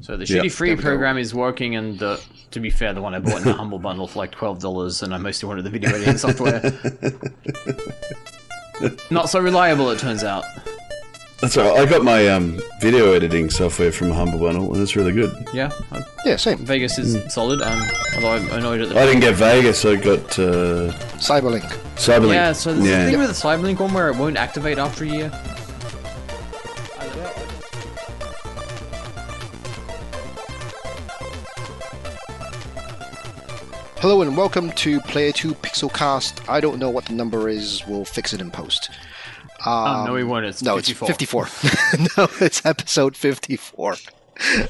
So the Yeah, shitty free there we go. program is working, and the, to be fair, the one I bought in the humble bundle for like twelve dollars, and I mostly wanted the video editing software. Not so reliable, it turns out. That's all right. I got my um, video editing software from a Humble Bundle, and it's really good. Yeah, uh, Yeah, same. Vegas is Hmm. solid. Um, although I'm annoyed at the I didn't get Vegas. I got uh, Cyberlink. Cyberlink. Yeah, so there's yeah. a thing with the Cyberlink one where it won't activate after a year. Hello and welcome to Player 2 Pixelcast. I don't know what the number is. We'll fix it in post. oh, no, we won't. It's No, 54. it's 54. no, it's episode 54.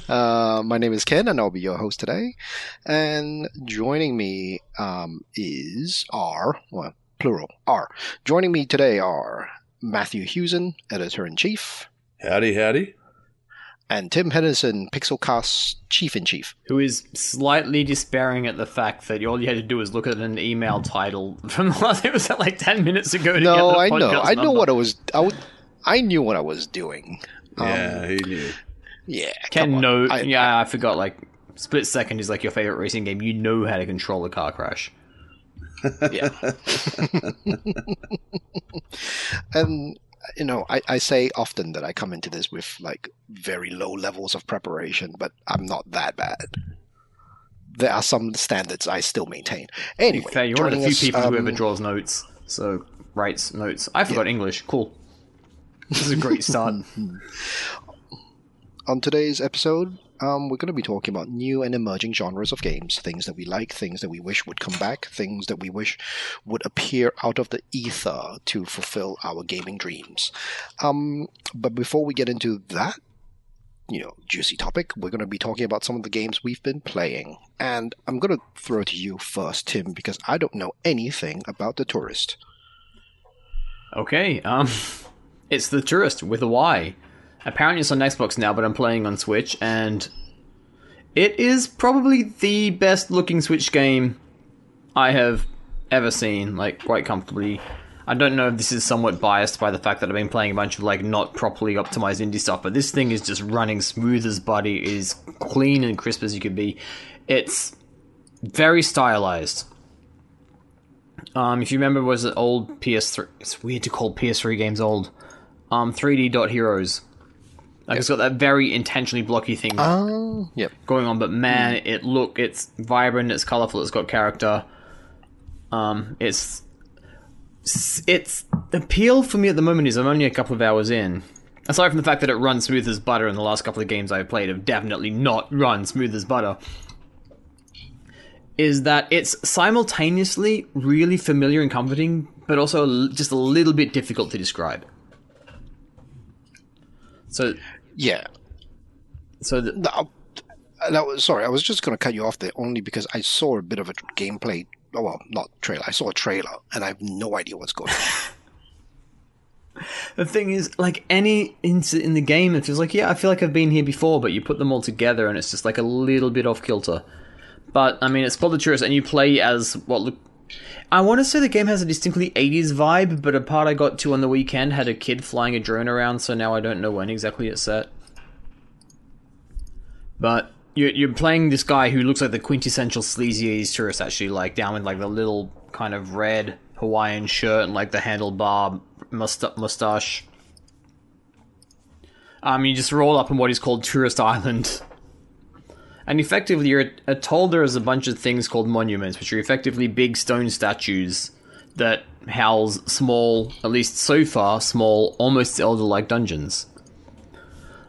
Uh, my name is Ken, and I'll be your host today. And joining me um, is R, well, plural, R. Joining me today are Matthew Hewson, editor in chief, Howdy, howdy. And Tim Henderson, Pixelcast chief in chief. Who is slightly despairing at the fact that all you had to do was look at an email title from the last. It was like ten minutes ago to get No, the I know, podcast I know what I was. I, knew what I was doing. Um, yeah, he knew. Yeah, Ken, come no, I- yeah, I forgot. Like split second is like your favorite racing game. You know how to control a car crash. yeah. and you know, I, I say often that I come into this with like very low levels of preparation, but I'm not that bad. There are some standards I still maintain. Anyway, fair, you're one of the few us, people who ever um, draws notes. So writes notes. I forgot English. Cool. This is a great start. on today's episode, um, we're going to be talking about new and emerging genres of games, things that we like, things that we wish would come back, things that we wish would appear out of the ether to fulfill our gaming dreams. Um, but before we get into that, you know, juicy topic, we're going to be talking about some of the games we've been playing. And I'm going to throw to you first, Tim, because I don't know anything about The Touryst. Okay, um, it's the Touryst with a Y. Apparently, it's on Xbox now, but I'm playing on Switch, and it is probably the best looking Switch game I have ever seen. Like quite comfortably. I don't know if this is somewhat biased by the fact that I've been playing a bunch of like not properly optimized indie stuff, but this thing is just running smooth as butty, it is clean and crisp as you could be. It's very stylized. Um, if you remember, was it old PS3? It's weird to call PS3 games old. Um, 3D Dot Heroes. Like it's got that very intentionally blocky thing Oh, yep. going on, but man, it look it's vibrant, it's colorful, it's got character. Um, it's it's the appeal for me at the moment is I'm only a couple of hours in. Aside from the fact that it runs smooth as butter, and the last couple of games I've played have definitely not run smooth as butter. Is that it's simultaneously really familiar and comforting, but also just a little bit difficult to describe. So, Yeah. so the, No, uh, that was sorry. I was just going to cut you off there only because I saw a bit of a gameplay. Oh, well, not trailer. I saw a trailer, and I have no idea what's going on. The thing is, like any incident in the game, it feels like, yeah, I feel like I've been here before, but you put them all together and it's just like a little bit off kilter. But, I mean, it's called The Touryst, and you play as what look. I want to say the game has a distinctly 80s vibe, but a part I got to on the weekend had a kid flying a drone around, so now I don't know when exactly it's set. But you're, playing this guy who looks like the quintessential sleazy 80s tourist, actually, like down with like the little kind of red Hawaiian shirt and like the handlebar must- mustache. Um, you just roll up on what is called Tourist Island. And effectively, you're uh, told there is a bunch of things called monuments, which are effectively big stone statues that house small, at least so far, small, almost Zelda-like dungeons.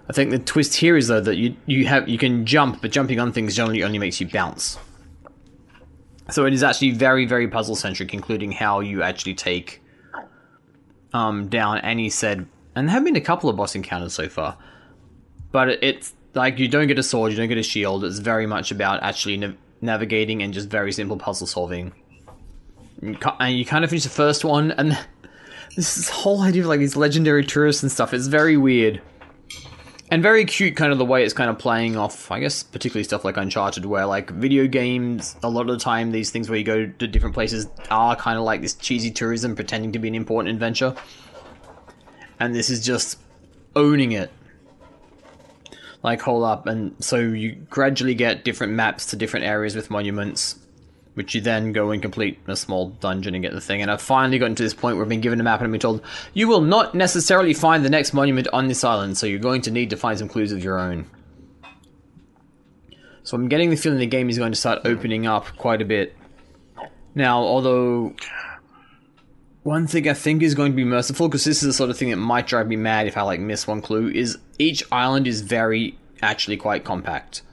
I think the twist here is though that you you have you can jump, but jumping on things generally only makes you bounce. So it is actually very very puzzle centric, including how you actually take um, down any said. And there have been a couple of boss encounters so far, but it, it's like you don't get a sword, you don't get a shield. It's very much about actually nav- navigating and just very simple puzzle solving. You ca- And you kind of finish the first one, and this whole idea of like these legendary tourists and stuff is very weird and very cute kind of the way it's kind of playing off i guess particularly stuff like uncharted where like video games a lot of the time these things where you go to different places are kind of like this cheesy tourism pretending to be an important adventure and this is just owning it like hole up, and so you gradually get different maps to different areas with monuments, which you then go and complete a small dungeon and get the thing. And I've finally gotten to this point where I've been given a map and I've been told you will not necessarily find the next monument on this island, so you're going to need to find some clues of your own. So I'm getting the feeling the game is going to start opening up quite a bit. Now, although one thing I think is going to be merciful, because this is the sort of thing that might drive me mad if I like miss one clue, is each island is very actually quite compact.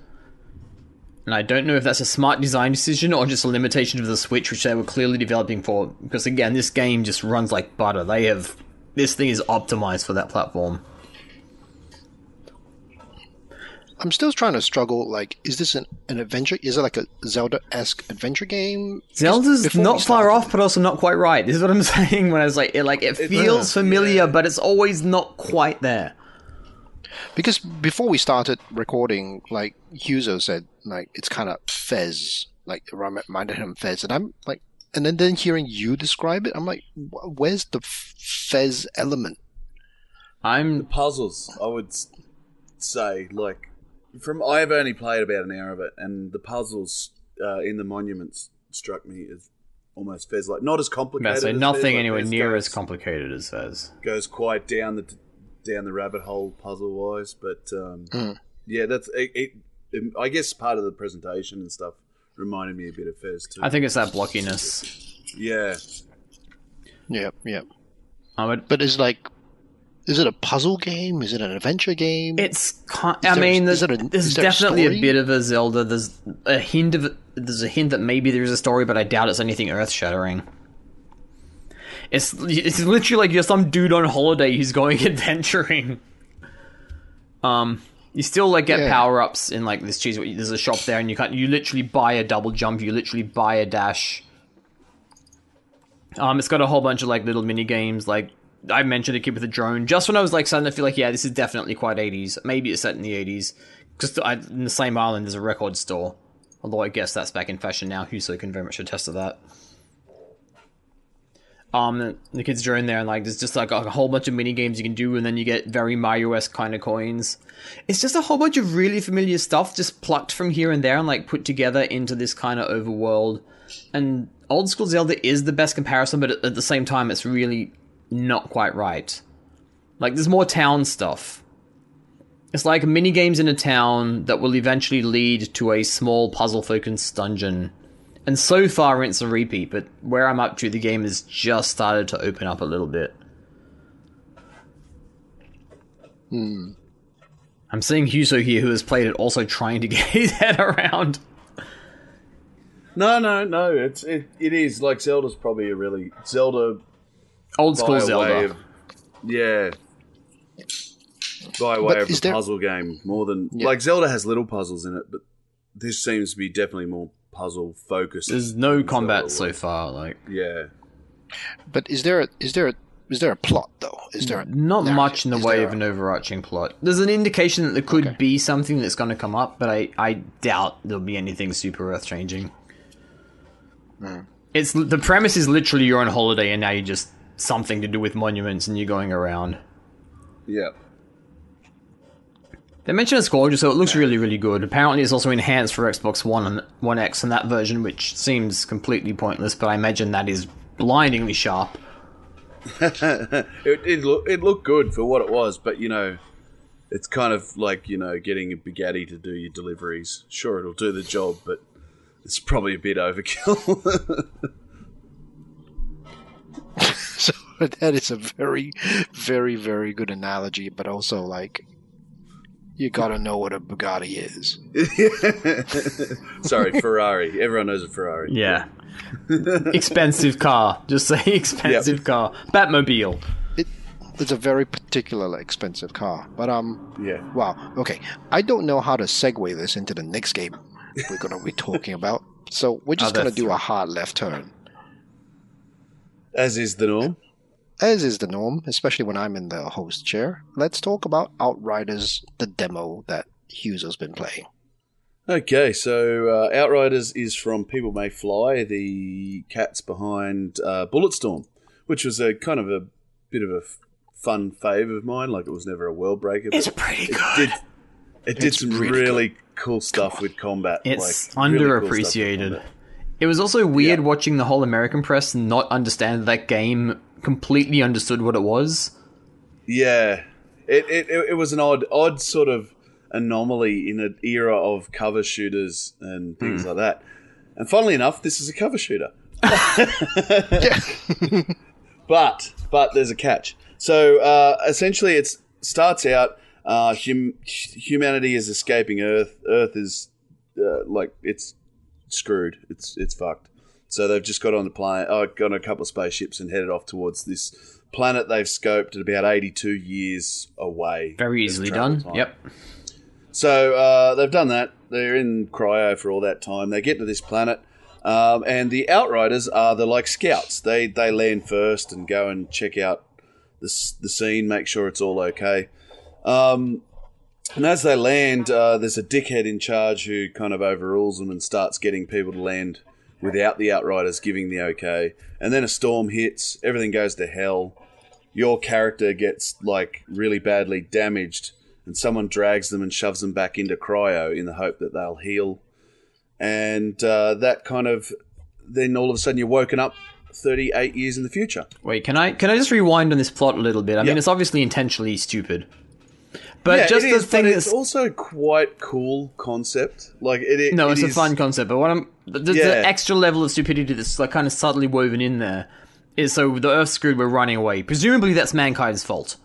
And I don't know if that's a smart design decision or just a limitation of the Switch, which they were clearly developing for. Because again, this game just runs like butter. They have this thing is optimized for that platform. I'm still trying to struggle. Like, is this an, an adventure? Is it like a Zelda esque adventure game? Zelda's not far off, but also not quite right. This is what I'm saying when I was like, it, like it feels familiar, but it's always not quite there. Because before we started recording, like Hewso said, like it's kind of Fez, like it reminded him of Fez, and I'm like, and then then hearing you describe it, I'm like, where's the Fez element? I'm the puzzles, I would say, like from I've only played about an hour of it, and the puzzles uh, in the monuments struck me as almost Fez like not as complicated. Yeah, so as Fez, nothing like anywhere near goes, as complicated as Fez. goes quite down the down the rabbit hole puzzle wise, but um, Mm. yeah, that's it, it, it- I guess part of the presentation and stuff reminded me a bit of Fez too. I think it's that blockiness. yeah, Yep, yep. I would. But it's like, is it a puzzle game? Is it an adventure game? It's. Con- I there- mean, there's, there a- there's there definitely a story? bit of a Zelda. There's a hint of. There's a hint that maybe there's a story, but I doubt it's anything earth shattering. It's it's literally like you're some dude on holiday who's going adventuring. Um, you still like get Yeah. power ups in like this cheese. There's a shop there, and you can't. You literally buy a double jump. You literally buy a dash. Um, it's got a whole bunch of like little mini games. Like I mentioned, a kid with a drone. Just when I was like starting to feel like, yeah, this is definitely quite 80s. Maybe it's set in the 80s. Because in the same island, there's a record store. Although I guess that's back in fashion now. Hewso can very much attest to that. Um, the, kids drone there, and like there's just like a whole bunch of mini games you can do, and then you get very Mario-esque kind of coins. It's just a whole bunch of really familiar stuff, just plucked from here and there, and like put together into this kind of overworld. And old school Zelda is the best comparison, but at the same time, it's really not quite right. Like there's more town stuff. It's like mini games in a town that will eventually lead to a small puzzle-focused dungeon. And so far, it's a repeat, but where I'm up to, the game has just started to open up a little bit. Hmm. I'm seeing Hewso here, who has played it, also trying to get his head around. no, no, no. It's it, it is like Zelda's probably a really Zelda Old school Zelda. way of yeah. By way But of a there- puzzle game, more than Yeah. like Zelda has little puzzles in it, but this seems to be definitely more puzzle focused. There's no combat Zelda so was. far. Like Yeah, But is there a, is there a, is there a plot though? Is there a not narrative? much in the Is way of a- an overarching plot. There's an indication that there could Okay. be something that's going to come up, but I, I doubt there'll be anything super earth changing. Hmm. It's the premise is literally you're on holiday and now you're just something to do with monuments and you're going around. yeah. They mentioned it's gorgeous, so it looks really, really good. Apparently, it's also enhanced for Xbox One and One X and that version, which seems completely pointless. But I imagine that is blindingly sharp. It it, look, it looked good for what it was, but you know, it's kind of like you know getting a Bugatti to do your deliveries. Sure, it'll do the job, but it's probably a bit overkill. So that is a very, very, very good analogy, but also like you gotta know what a Bugatti is. Sorry, Ferrari. Everyone knows a Ferrari. Yeah, expensive car. Just say expensive car. Batmobile. It, it's a very particularly expensive car, but um, Yeah. wow. Okay, I don't know how to segue this into the next game we're gonna be talking about. So we're just Oh, gonna do a hard left turn, As is the norm. As is the norm, especially when I'm in the host chair. Let's talk about Outriders, the demo that Hughes has been playing. Okay, so uh, Outriders is from People May Fly, the cats behind uh, Bulletstorm, which was a kind of a bit of a f- fun fave of mine. Like it was never a world breaker. It's pretty it good. did- It did some really really, cool stuff with combat. It's like, really cool stuff with underappreciated. combat. it was also weird Yeah. watching the whole American press not understand that that game completely understood what it was. Yeah, it, it it was an odd odd sort of anomaly in an era of cover shooters and things Hmm. like that. And funnily enough, this is a cover shooter. But but there's a catch. So uh, essentially, it starts out uh, hum- humanity is escaping Earth. Earth is uh, like it's screwed. It's it's fucked. So they've just got on the plane, uh, got on a couple of spaceships and headed off towards this planet they've scoped at about 82 years away. Very easily done. time. Yep. So uh, they've done that. They're in cryo for all that time. They get to this planet, um, and the Outriders are the like scouts. They they land first and go and check out the the scene, make sure it's all okay. Um, and as they land, uh, there's a dickhead in charge who kind of overrules them and starts getting people to land without the Outriders giving the okay. And then a storm hits. Everything goes to hell. Your character gets like really badly damaged and someone drags them and shoves them back into cryo in the hope that they'll heal. And uh, that kind of then all of a sudden you're woken up 38 years in the future. Wait, can I can I just rewind on this plot a little bit? I mean, it's obviously intentionally stupid, but yeah, just the is, thing it's also quite cool concept. Like it, it no, it it's a is- fun concept. But what I'm the, Yeah. the extra level of stupidity that's like kind of subtly woven in there is so the Earth's screwed. We're running away. Presumably, that's mankind's fault.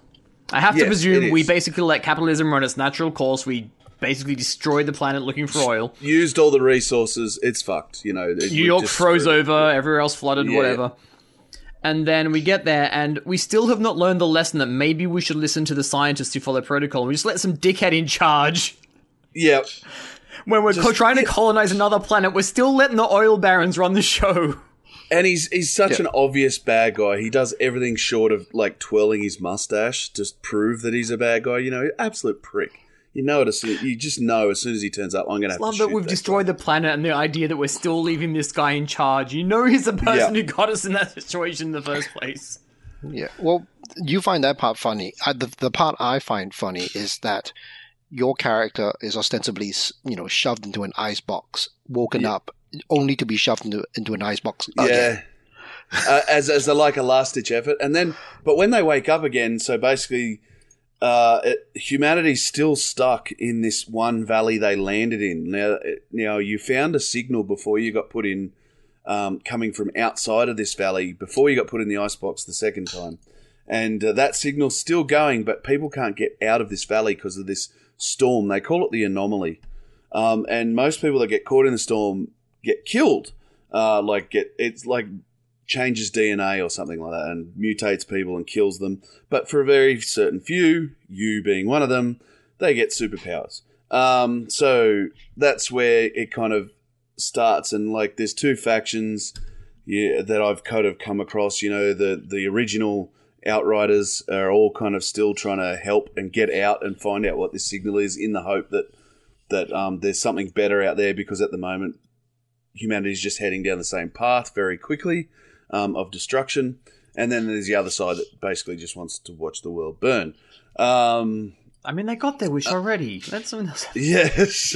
I have to presume we basically let capitalism run its natural course. We basically destroyed the planet looking for oil. used all the resources. It's fucked. You know, it- New York froze screwed. over, everywhere else flooded, Yeah. whatever. And then we get there, and we still have not learned the lesson that maybe we should listen to the scientists who follow protocol. We just let some dickhead in charge. Yep. When we're Just- co- trying to colonize another planet, we're still letting the oil barons run the show. and he's he's such Yeah. an obvious bad guy. He does everything short of like twirling his mustache to prove that he's a bad guy. You know, absolute prick. You know it as soon, you just know as soon as he turns up, I'm gonna have Love to that we've that destroyed the planet and the idea that we're still leaving this guy in charge. You know he's the person Yeah. who got us in that situation in the first place. Yeah. Well, you find that part funny. I, the the part I find funny is that your character is ostensibly, you know, shoved into an ice box, woken up, only to be shoved into into an ice box again. Yeah. uh, as as a, like a last ditch effort, and then but when they wake up again, so basically, uh, it, humanity's still stuck in this one valley they landed in. Now, now you found a signal before you got put in, um, coming from outside of this valley before you got put in the icebox the second time, and uh, that signal's still going, but people can't get out of this valley because of this storm. They call it the anomaly, um, and most people that get caught in the storm get killed. Uh, like get it's like changes DNA or something like that and mutates people and kills them. But for a very certain few, you being one of them, they get superpowers. Um, so that's where it kind of starts. And like, there's two factions yeah, that I've kind of come across. You know, the the original Outriders are all kind of still trying to help and get out and find out what this signal is, in the hope that that um, there's something better out there. Because at the moment, humanity is just heading down the same path very quickly um, of destruction. And then there's the other side that basically just wants to watch the world burn. Um, I mean, they got their wish already. That's something else. yes.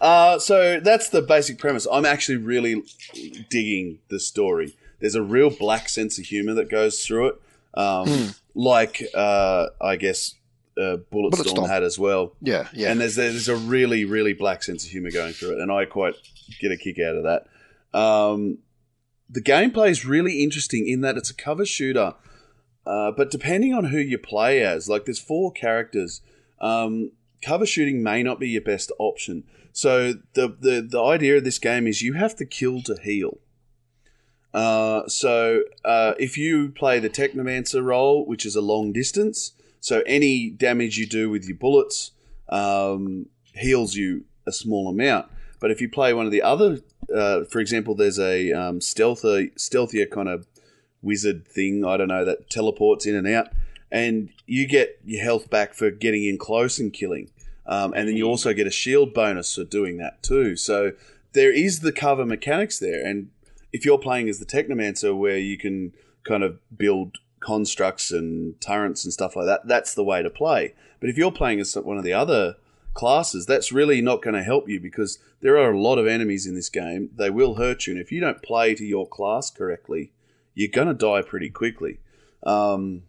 Uh, so that's the basic premise. I'm actually really digging the story. There's a real black sense of humor that goes through it, um, like uh, I guess uh, Bulletstorm Bulletstorm. had as well. Yeah, yeah. And there's there's a really really black sense of humor going through it, and I quite get a kick out of that. Um, the gameplay is really interesting in that it's a cover shooter, uh, but depending on who you play as, like there's four characters, um, cover shooting may not be your best option. So the, the the idea of this game is you have to kill to heal. Uh, so uh, if you play the Technomancer role, which is a long distance, so any damage you do with your bullets um, heals you a small amount. But if you play one of the other, uh, for example, there's a um, stealthier, stealthier kind of wizard thing. I don't know that teleports in and out, and you get your health back for getting in close and killing. Um, and then you also get a shield bonus for doing that too. So there is the cover mechanics there, and if you're playing as the Technomancer, where you can kind of build constructs and turrets and stuff like that, that's the way to play. But if you're playing as one of the other classes, that's really not going to help you because there are a lot of enemies in this game. They will hurt you, and if you don't play to your class correctly, you're going to die pretty quickly. Um,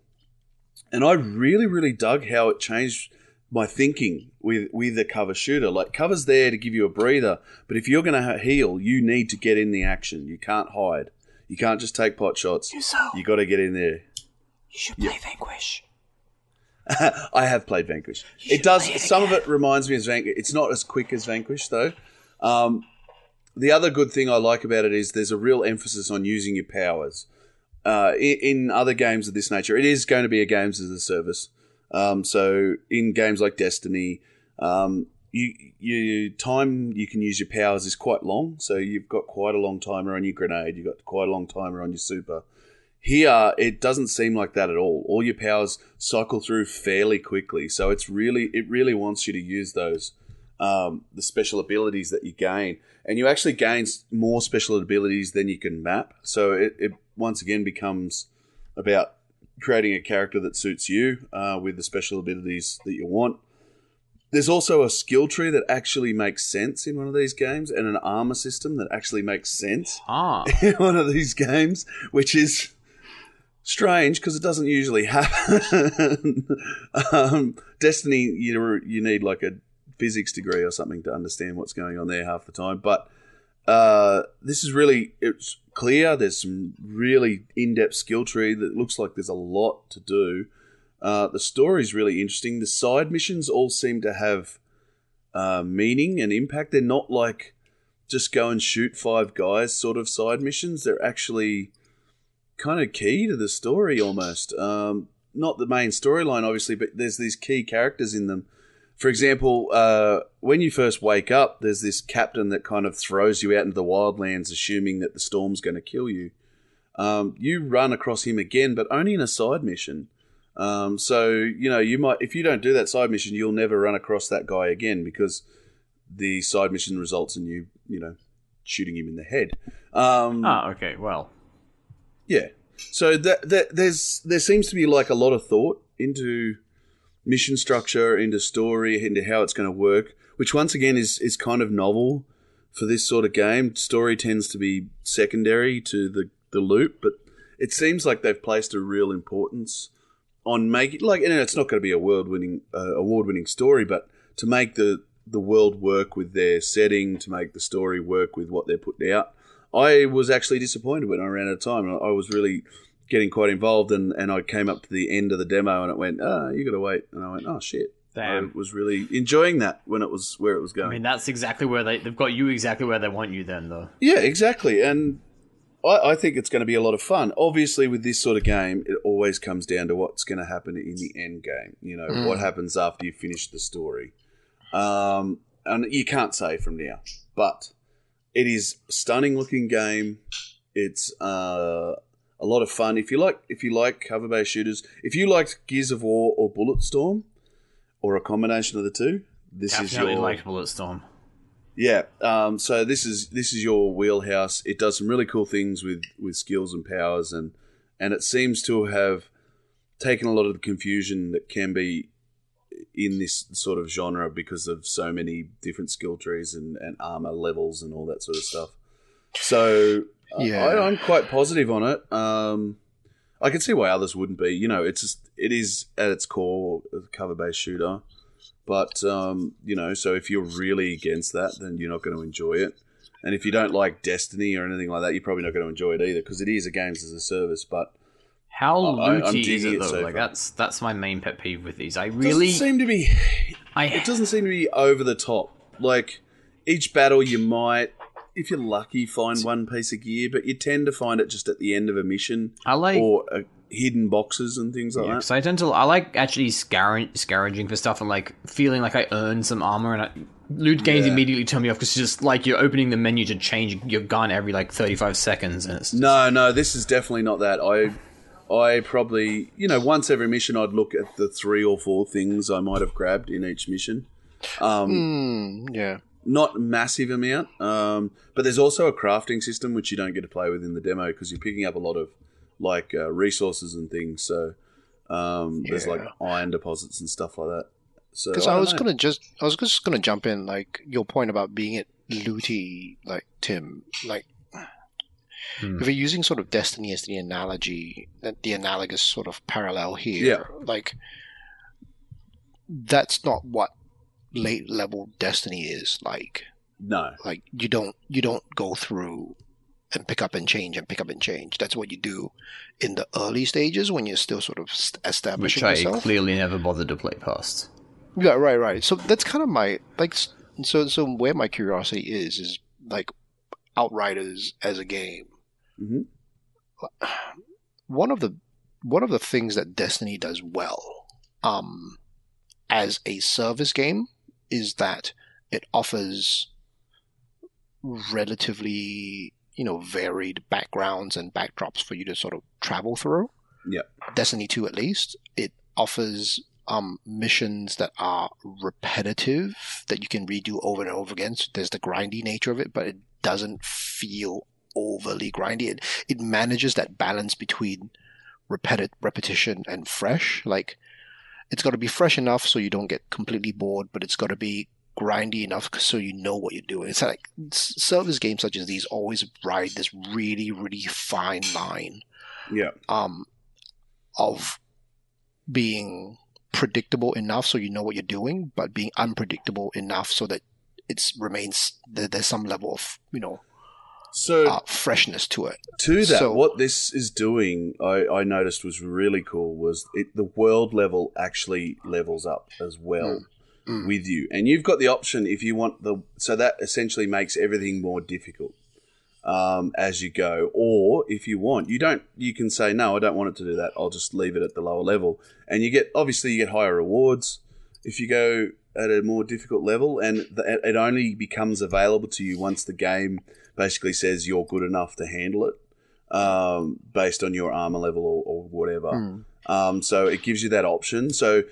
and I really, really dug how it changed my thinking with with the cover shooter. Like cover's there to give you a breather, but if you're going to heal, you need to get in the action. You can't hide. You can't just take pot shots. You got to get in there. You should play Vanquish. I have played Vanquish. It does. some of it reminds me of Vanquish. It's not as quick as Vanquish though. Um, the other good thing I like about it is there's a real emphasis on using your powers. Uh, in, in other games of this nature, it is going to be a games as a service. Um, so in games like Destiny, um, you you time you can use your powers is quite long. So you've got quite a long timer on your grenade. You've got quite a long timer on your super. Here, it doesn't seem like that at all. All your powers cycle through fairly quickly, so it's really it really wants you to use those um, the special abilities that you gain, and you actually gain more special abilities than you can map. So it, it once again becomes about creating a character that suits you uh, with the special abilities that you want. There's also a skill tree that actually makes sense in one of these games, and an armor system that actually makes sense Ah, in one of these games, which is strange because it doesn't usually happen. um, Destiny, you you need like a physics degree or something to understand what's going on there half the time. But uh, this is really it's clear. There's some really in depth skill tree that looks like there's a lot to do. Uh, the story is really interesting. The side missions all seem to have uh, meaning and impact. They're not like just go and shoot five guys sort of side missions. They're actually kind of key to the story almost. Um, not the main storyline, obviously, but there's these key characters in them. For example, uh, when you first wake up, there's this captain that kind of throws you out into the wildlands, assuming that the storm's going to kill you. Um, you run across him again, but only in a side mission. Um, so you know you might if you don't do that side mission, you'll never run across that guy again because the side mission results in you, you know, shooting him in the head. Um, ah, okay. Well, yeah. So that, that there's there seems to be like a lot of thought into mission structure, into story, into how it's going to work, which once again is is kind of novel for this sort of game. Story tends to be secondary to the the loop, but it seems like they've placed a real importance on making like and it's not going to be a world winning uh, award winning story, but to make the the world work with their setting, to make the story work with what they're putting out. I was actually disappointed when I ran out of time. I was really getting quite involved, and, and I came up to the end of the demo, and it went, "Ah, oh, you got to wait," and I went, "Oh shit." Damn. I was really enjoying that when it was where it was going. I mean that's exactly where they they've got you exactly where they want you. Then though. yeah, exactly, and I, I think it's going to be a lot of fun. Obviously, with this sort of game, it always comes down to what's going to happen in the end game. You know, what happens after you finish the story, um, and you can't say from now, but it is stunning looking game. It's uh, a lot of fun. If you like, if you like cover based shooters, if you liked Gears of War or Bulletstorm, or a combination of the two, this is Definitely your like Bulletstorm. yeah. Um, so this is this is your wheelhouse. It does some really cool things with with skills and powers, and and it seems to have taken a lot of the confusion that can be in this sort of genre because of so many different skill trees and, and armor levels and all that sort of stuff. So uh, Yeah. I, I'm quite positive on it. Um, I can see why others wouldn't be. You know, it's just, it is at its core a cover based shooter. But um, you know, so if you're really against that, then you're not going to enjoy it. And if you don't like Destiny or anything like that, you're probably not going to enjoy it either because it is a games as a service. But How I'm looty is it though? so like far. that's that's my main pet peeve with these. I really, doesn't seem to be. I It doesn't seem to be over the top. Like each battle, you might, if you're lucky, find one piece of gear, but you tend to find it just at the end of a mission I like or uh, hidden boxes and things like Yeah, that. So I tend to I like actually scourging, scourging for stuff and like feeling like I earned some armor and I, loot games Yeah. immediately turn me off because it's just like you're opening the menu to change your gun every like 35 seconds and it's No, no, this is definitely not that. I, I probably, you know, once every mission, I'd look at the three or four things I might have grabbed in each mission. Hmm, yeah. Not massive amount, um, but there's also a crafting system which you don't get to play with in the demo because you're picking up a lot of like uh, resources and things. So um, there's like iron deposits and stuff like that. So Because I I, was know. gonna just, I was just gonna jump in, like your point about being it looty, like Tim, like Hmm. if you're using sort of Destiny as the analogy, the analogous sort of parallel here, Yeah. like that's not what late level Destiny is like. no. Like you don't, you don't go through and pick up and change and pick up and change. That's what you do in the early stages when you're still sort of st- establishing Which I yourself. clearly never bothered to play past. Yeah, right, right. So that's kind of my like. So, so where my curiosity is is like Outriders as a game. Mhm. One of the one of the things that Destiny does well, um, as a service game, is that it offers relatively you know varied backgrounds and backdrops for you to sort of travel through. Yeah. Destiny 2 at least, it offers um, missions that are repetitive that you can redo over and over again. So there's the grindy nature of it, but it doesn't feel overly grindy. It, it manages that balance between repeti- repetition and fresh. Like it's got to be fresh enough so you don't get completely bored, but it's got to be grindy enough so you know what you're doing. It's like service games such as these always ride this really, really fine line Yeah. um, of being predictable enough so you know what you're doing, but being unpredictable enough so that it remains that there's some level of you know So uh, freshness to it. to that, so- what this is doing, I, I noticed was really cool. Was it the world level actually levels up as well Mm. with you, and you've got the option if you want the. So that essentially makes everything more difficult um, as you go, or if you want, you don't. You can say no, I don't want it to do that. I'll just leave it at the lower level, and you get obviously you get higher rewards if you go at a more difficult level, and it only becomes available to you once the game basically says you're good enough to handle it, um, based on your armor level or, or whatever. Mm. Um, so it gives you that option. So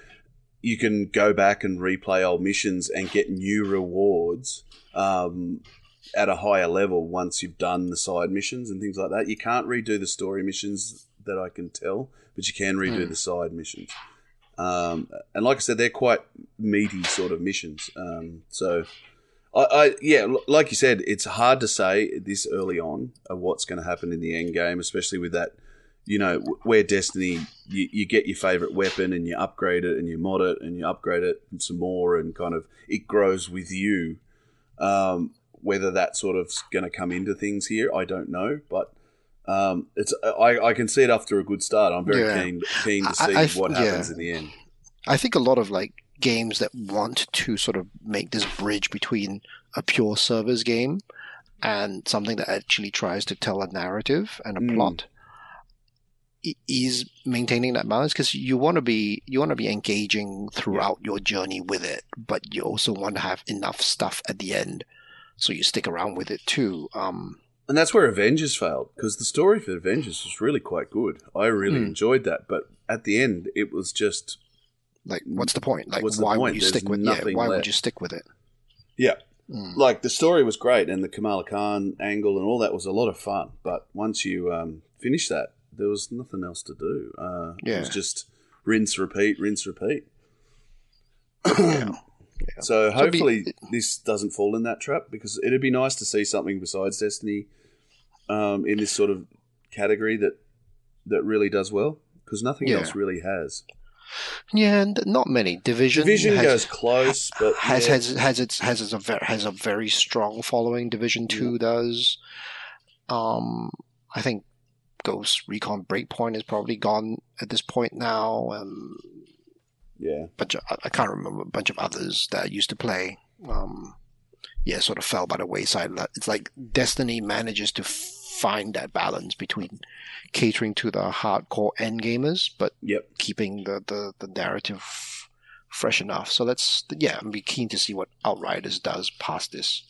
you can go back and replay old missions and get new rewards um, at a higher level once you've done the side missions and things like that. You can't redo the story missions that I can tell, but you can redo Hmm. the side missions. Um, and like I said, they're quite meaty sort of missions. Um, so, I, I yeah, like you said, it's hard to say this early on of what's going to happen in the end game, especially with that. You know, where Destiny, you, you get your favorite weapon and you upgrade it and you mod it and you upgrade it some more and kind of it grows with you. Um, whether that sort of going to come into things here, I don't know, but um, it's I, I can see it after a good start. I'm very Yeah. keen keen to see I- what yeah. happens in the end. I think a lot of like games that want to sort of make this bridge between a pure servers game and something that actually tries to tell a narrative and a Mm. plot is maintaining that balance because you want to be you want to be engaging throughout your journey with it but you also want to have enough stuff at the end so you stick around with it too um And that's where Avengers failed because the story for Avengers was really quite good. I really Hmm. enjoyed that, but at the end, it was just like what's the point like What's why would you There's stick with yeah nothing why would you stick with it yeah, Mm. like the story was great and the Kamala Khan angle and all that was a lot of fun. But once you um, finish that, there was nothing else to do. Uh, It was just rinse, repeat, rinse, repeat. yeah. So So be- hopefully this doesn't fall in that trap because it'd be nice to see something besides Destiny um, in this sort of category that that really does well because nothing Yeah. else really has. Yeah, and not many. Division Division has, goes close, but has yeah, has has its has its a ver- has a very strong following. Division Two does. Um, I think Ghost Recon Breakpoint is probably gone at this point now. Um, yeah, bunch of, I- can't remember a bunch of others that I used to play. Um, yeah, sort of fell by the wayside. It's like Destiny manages to find that balance between catering to the hardcore end gamers, but yep. keeping the, the, the narrative fresh enough. So let's yeah, I'm be keen to see what Outriders does past this.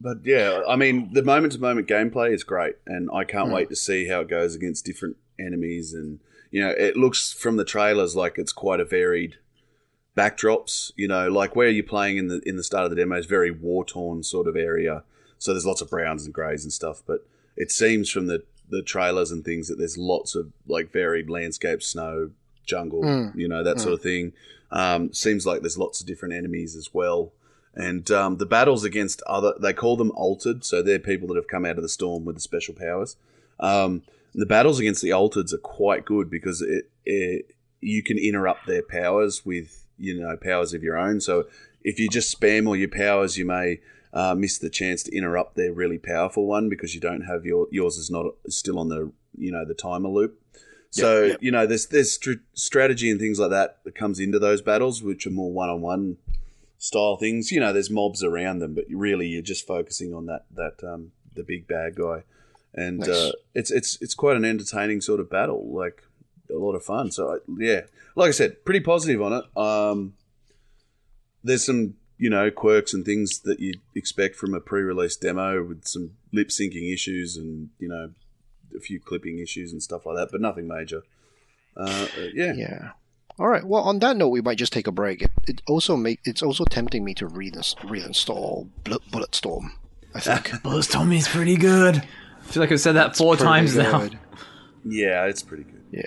But yeah, I mean, the moment to moment gameplay is great, and I can't Hmm. wait to see how it goes against different enemies. And you know, it looks from the trailers like it's quite a varied backdrops. You know, like where you're playing in the in the start of the demo is very war torn sort of area. So there's lots of browns and greys and stuff. But it seems from the the trailers and things that there's lots of like varied landscape, snow, jungle, Mm. you know, that Mm. sort of thing. Um, seems like there's lots of different enemies as well. And um, the battles against other, they call them altered, so they're people that have come out of the storm with the special powers. Um, the battles against the altered are quite good because it, it you can interrupt their powers with you know powers of your own. So if you just spam all your powers, you may uh, miss the chance to interrupt their really powerful one because you don't have your yours is not still on the you know the timer loop. So Yep, yep. you know there's there's str- strategy and things like that that comes into those battles, which are more one on one style things. You know, there's mobs around them, but really you're just focusing on that that um, the big bad guy, and Nice. uh, it's it's it's quite an entertaining sort of battle, like a lot of fun. So I, yeah, like I said, pretty positive on it. Um, there's some you know quirks and things that you'd expect from a pre-release demo with some lip syncing issues and you know a few clipping issues and stuff like that, but nothing major. Uh, yeah. Yeah. All right. Well, on that note, we might just take a break. It, it also make it's also tempting me to reins- reinstall Bl- Bulletstorm. I think. Bulletstorm is pretty good. I feel like I've said that four Pretty times now. Yeah, it's pretty good. Yeah.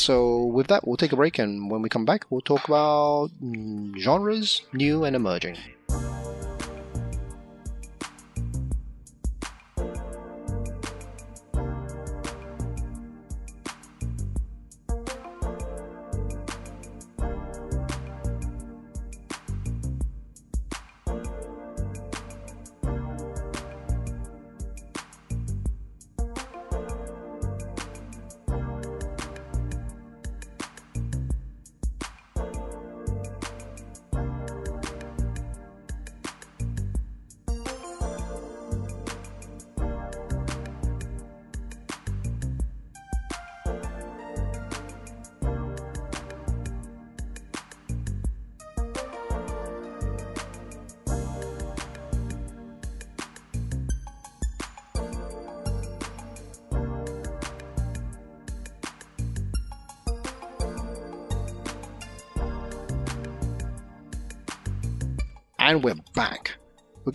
So with that, we'll take a break, and when we come back, we'll talk about mm, genres, new and emerging.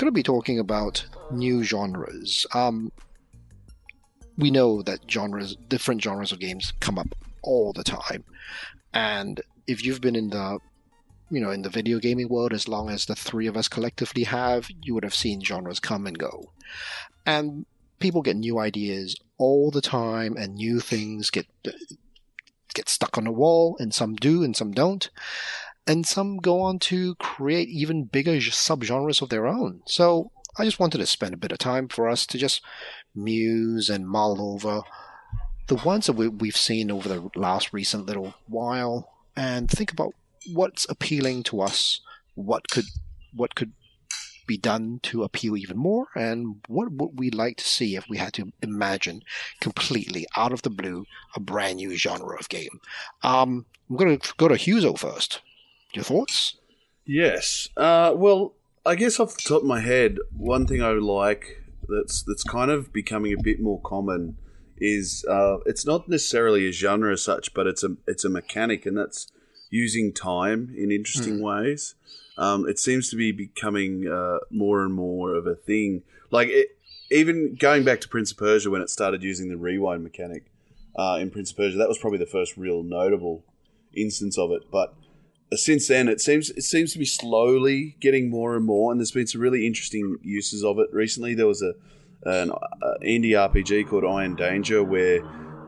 Going to be talking about new genres. Um, we know that genres, different genres of games, come up all the time, and if you've been in the, you know, in the video gaming world as long as the three of us collectively have, you would have seen genres come and go, and people get new ideas all the time, and new things get get stuck on the wall, and some do, and some don't and some go on to create even bigger subgenres of their own. So I just wanted to spend a bit of time for us to just muse and mull over the ones that we, we've seen over the last recent little while, and think about what's appealing to us, what could what could be done to appeal even more, and what would we like to see if we had to imagine completely out of the blue a brand new genre of game. Um, I'm going to go to Hewso first. Your thoughts? Yes. Uh, well, I guess off the top of my head, one thing I like that's that's kind of becoming a bit more common is uh, it's not necessarily a genre as such, but it's a it's a mechanic, and that's using time in interesting ways. Um, it seems to be becoming uh, more and more of a thing. Like it, even going back to Prince of Persia when it started using the rewind mechanic uh, in Prince of Persia, that was probably the first real notable instance of it. But since then it seems it seems to be slowly getting more and more and there's been some really interesting uses of it recently. There was a an indie rpg called iron danger where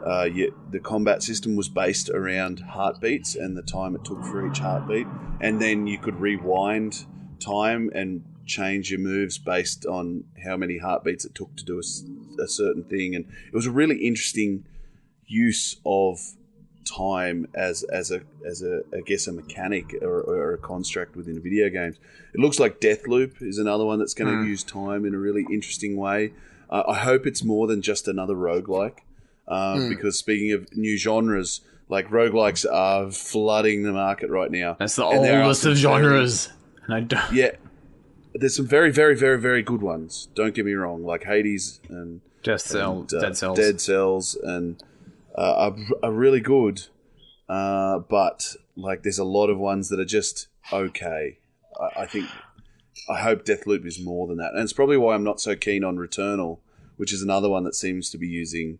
uh, you, the combat system was based around heartbeats and the time it took for each heartbeat. And then you could rewind time and change your moves based on how many heartbeats it took to do a certain thing. And it was a really interesting use of time as as a as a I guess a mechanic or, or a construct within video games. It looks like Deathloop is another one that's going to use time in a really interesting way. Uh, I hope it's more than just another roguelike. Uh, Because speaking of new genres, like roguelikes are flooding the market right now. That's the oldest of genres. And I don't. Yeah, there's some very, very, very, very good ones. Don't get me wrong, like Hades and Death Cell, and, uh, Dead Cells. Dead Cells, and uh, are, are really good. Uh, but like, there's a lot of ones that are just okay. I, I think I hope Deathloop is more than that, and it's probably why I'm not so keen on Returnal, which is another one that seems to be using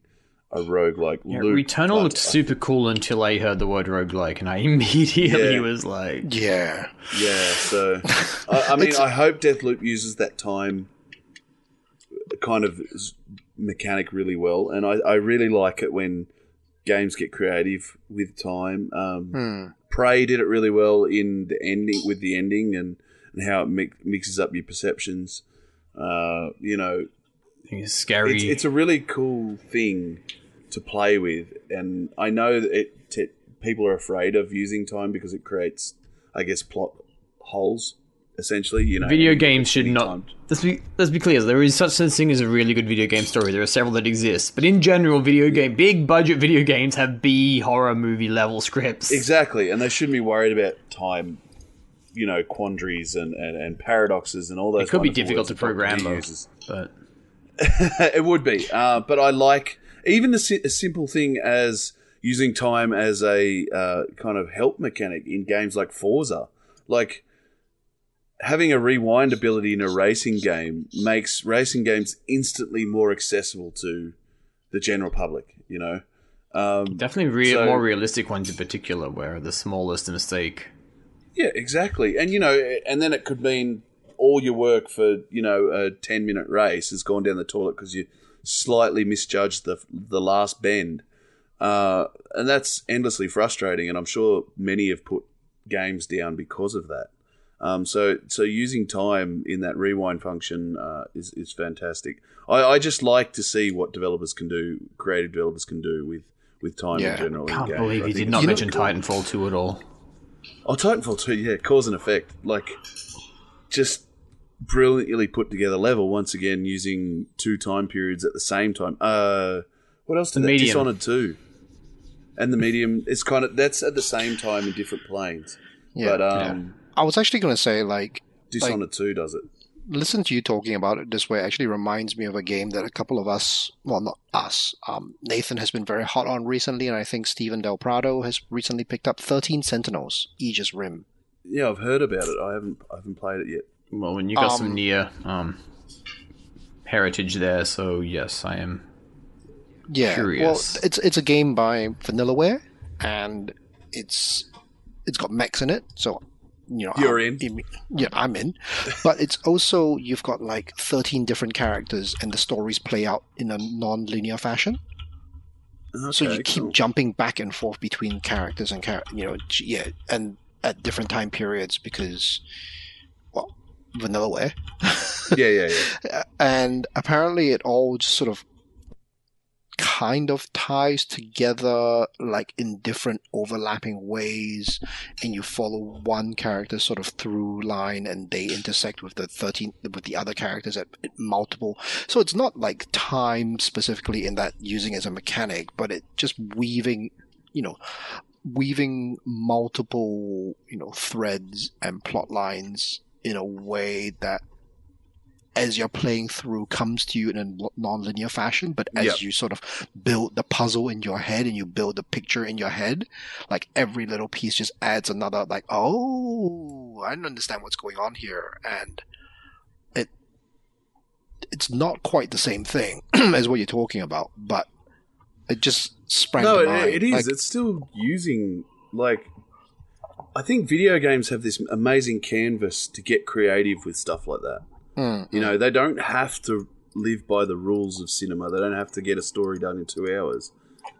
a roguelike Yeah, loop. Returnal looked super cool until I heard the word roguelike, and I immediately Yeah. was like, Yeah. Yeah, so I, I mean, I hope Deathloop uses that time kind of mechanic really well, and I, I really like it when games get creative with time. Um, Hmm. Prey did it really well in the ending with the ending and, and how it mi- mixes up your perceptions. Uh, you know, it's scary. it's, it's a really cool thing to play with, and I know that it t- people are afraid of using time because it creates, I guess, plot holes. Essentially, you know, video games should not. Let's be let's be clear. There is such a thing as a really good video game story. There are several that exist, but in general, video game big budget video games have B horror movie level scripts. Exactly, and they shouldn't be worried about time, you know, quandaries and, and, and paradoxes and all those. It could be difficult to program, though. But it would be, uh, but I like even the si- simple thing as using time as a uh, kind of help mechanic in games like Forza, like having a rewind ability in a racing game makes racing games instantly more accessible to the general public. You know, um, definitely re- So- more realistic ones in particular, where the smallest mistake. Yeah, exactly. And you know, and then it could mean all your work for you know a ten minute race has gone down the toilet because you slightly misjudged the the last bend, uh, and that's endlessly frustrating. And I'm sure many have put games down because of that. Um, so so using time in that rewind function uh, is is fantastic. I, I just like to see what developers can do, creative developers can do with with time Yeah. in general. in Can't games. believe you did not You know- mention Titanfall 2 at all. Oh, Titanfall 2, yeah, cause and effect. Like, just brilliantly put together level, once again, using two time periods at the same time. Uh, what else did The that? medium. Dishonored 2. And the medium, it's kind of, that's at the same time in different planes. Yeah. but, um, I was actually going to say, like, Dishonored 2 does it. listen to you talking about it this way actually reminds me of a game that a couple of us, well, not us, um, Nathan has been very hot on recently, and I think Stephen Del Prado has recently picked up 13 Sentinels, Aegis Rim. Yeah, I've heard about it. I haven't, I haven't played it yet. Well, when you got some Um, near um, heritage there, so yes, I am. Yeah, Curious. well, it's it's a game by Vanillaware, and it's it's got mechs in it, so you know You're I'm, in. Yeah, I'm in. But it's also you've got like 13 different characters, and the stories play out in a non-linear fashion. so you keep cool. jumping back and forth between characters and char- you know yeah and at different time periods because well vanillaware Yeah, yeah, yeah. and apparently it all just sort of kind of ties together like in different overlapping ways and you follow one character sort of through line and they intersect with the 13 with the other characters at, multiple. So it's not like time specifically in that using as a mechanic but it just weaving you know weaving multiple you know threads and plot lines in a way that as you're playing through comes to you in a non-linear fashion but as Yep. you sort of build the puzzle in your head and you build the picture in your head like every little piece just adds another like oh i don't understand what's going on here and it it's not quite the same thing as what you're talking about but it just sprang No, to mind. it is. Like, it's still using like. I think video games have this amazing canvas to get creative with stuff like that. Mm, You know, they don't have to live by the rules of cinema. They don't have to get a story done in two hours.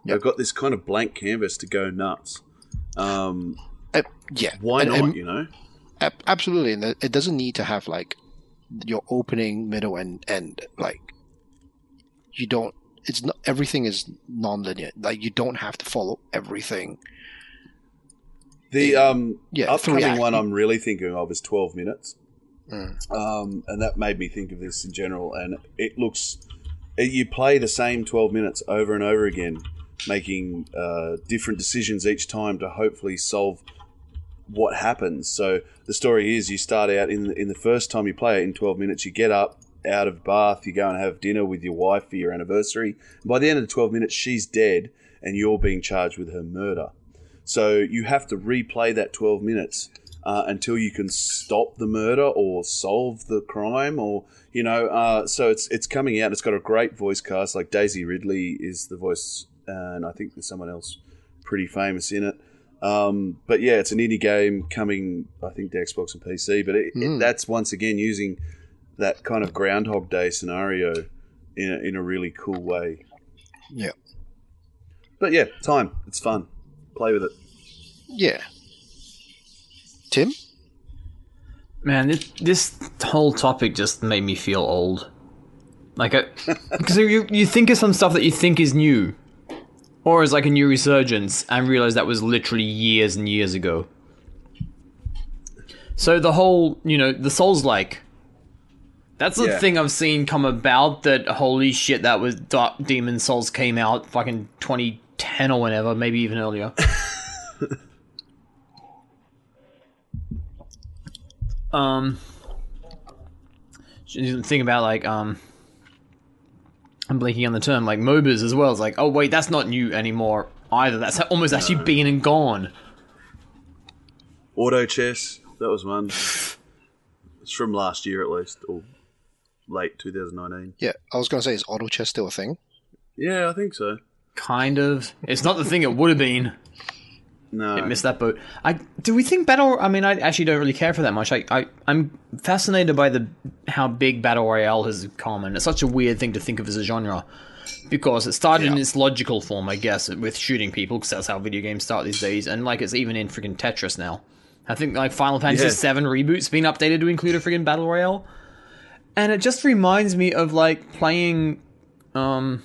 They've got this kind of blank canvas to go nuts. Um, uh, yeah. why And- not? and- you know, absolutely. And it doesn't need to have like your opening middle and end. Like you don't it's not everything is non-linear. Like you don't have to follow everything. The um, Yeah, upcoming one I'm really thinking of is Twelve Minutes, Mm. um, and that made me think of this in general. And it looks you play the same twelve minutes over and over again, making uh, different decisions each time to hopefully solve what happens. So the story is you start out in the, in the first time you play it in 12 minutes you get up out of bath you go and have dinner with your wife for your anniversary by the end of the 12 minutes she's dead and you're being charged with her murder so you have to replay that 12 minutes uh, until you can stop the murder or solve the crime, or you know. Uh, so it's it's coming out. It's got a great voice cast. Like Daisy Ridley is the voice, and I think there's someone else pretty famous in it. Um, but yeah, it's an indie game coming, I think, to Xbox and PC. But it, Mm. it, that's once again using that kind of Groundhog Day scenario in a, in a really cool way. Yeah. But yeah, time. It's fun. Play with it. Yeah. Tim? Man, this, this whole topic just made me feel old. Like, because you you think of some stuff that you think is new, or is like a new resurgence, and realize that was literally years and years ago. So the whole, you know, the Souls like. That's the Yeah. thing I've seen come about. That holy shit, that was Dark Demon Souls came out fucking 2010 or whenever, maybe even earlier. um, think about like um, I'm blinking on the term like MOBAs as well. It's like, oh wait, that's not new anymore either. That's almost actually been and gone. Auto chess. That was one. It's from last year at least, or late 2019. Yeah, I was going to say, is auto chess still a thing? Yeah, I think so. Kind of. It's not the thing it would have been. No. It missed that boat. I do we think battle? I mean, I actually don't really care for that much. I, I I'm fascinated by the how big battle royale has become, and it's such a weird thing to think of as a genre because it started in its logical form, I guess, with shooting people, because that's how video games start these days, and like it's even in freaking Tetris now. I think like Final Fantasy Yeah. VII reboot's been updated to include a freaking battle royale, and it just reminds me of like playing, um,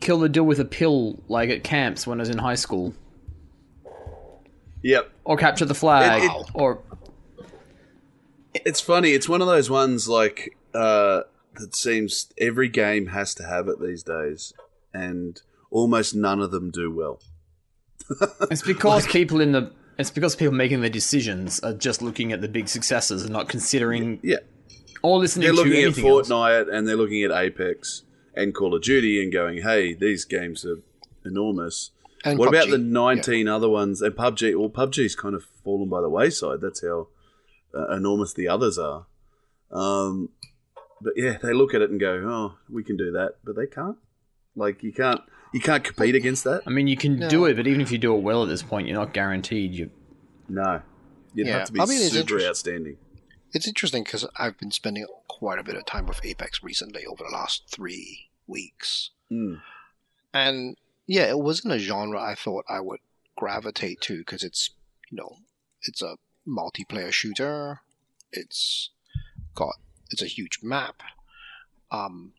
Kill the Deal with a Pill like at camps when I was in high school Yep. or capture the flag, It- it- or It's funny. It's one of those ones like uh, that seems every game has to have it these days, and almost none of them do well. it's because people in the it's because people making the decisions are just looking at the big successes and not considering Yeah, or listening they're to looking at anything else. Fortnite and they're looking at Apex and Call of Duty and going, "Hey, these games are enormous." And what about the 19 other ones? And PUBG, well, PUBG's kind of fallen by the wayside. That's how uh, enormous the others are. Um, but yeah, they look at it and go, "Oh, we can do that," but they can't. Like you can't, you can't compete against that. I mean, you can do it, but even if you do it well at this point, you're not guaranteed. You No, you'd Yeah. have to be I mean, it's super interest- outstanding. It's interesting because I've been spending quite a bit of time with Apex recently over the last three weeks. Mm. And yeah, it wasn't a genre I thought I would gravitate to because it's, you know, it's a multiplayer shooter. It's got, it's a huge map. Um,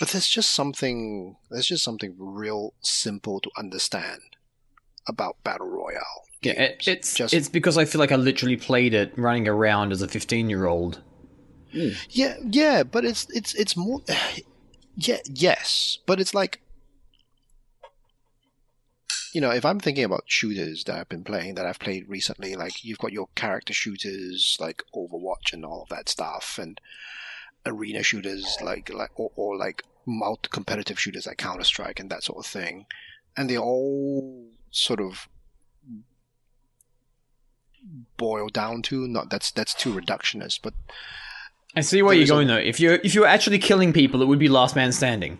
but there's just something, there's just something real simple to understand about Battle Royale. yeah, it, it's just it's because I feel like I literally played it running around as a 15 year old. Yeah, yeah, but it's it's it's more. Yeah, yes, but it's like, you know, if I'm thinking about shooters that I've been playing that I've played recently, like you've got your character shooters like Overwatch and all of that stuff, and arena shooters like like or, or like multi competitive shooters like Counter Strike and that sort of thing, and they all sort of boil down to not that's that's too reductionist, but I see where you're going though. If you're if you're actually killing people, it would be last man standing.